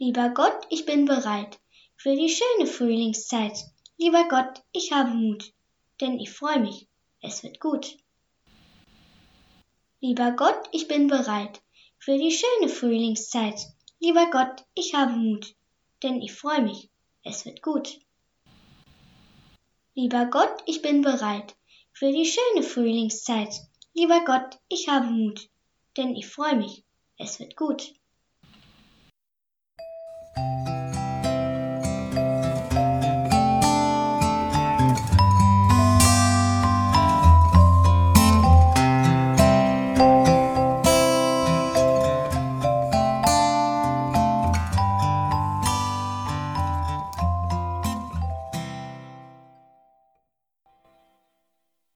Lieber Gott, ich bin bereit für die schöne Frühlingszeit. Lieber Gott, ich habe Mut, denn ich freue mich, es wird gut. Lieber Gott, ich bin bereit für die schöne Frühlingszeit. Lieber Gott, ich habe Mut, denn ich freue mich, es wird gut. Lieber Gott, ich bin bereit für die schöne Frühlingszeit. Lieber Gott, ich habe Mut, denn ich freue mich, es wird gut.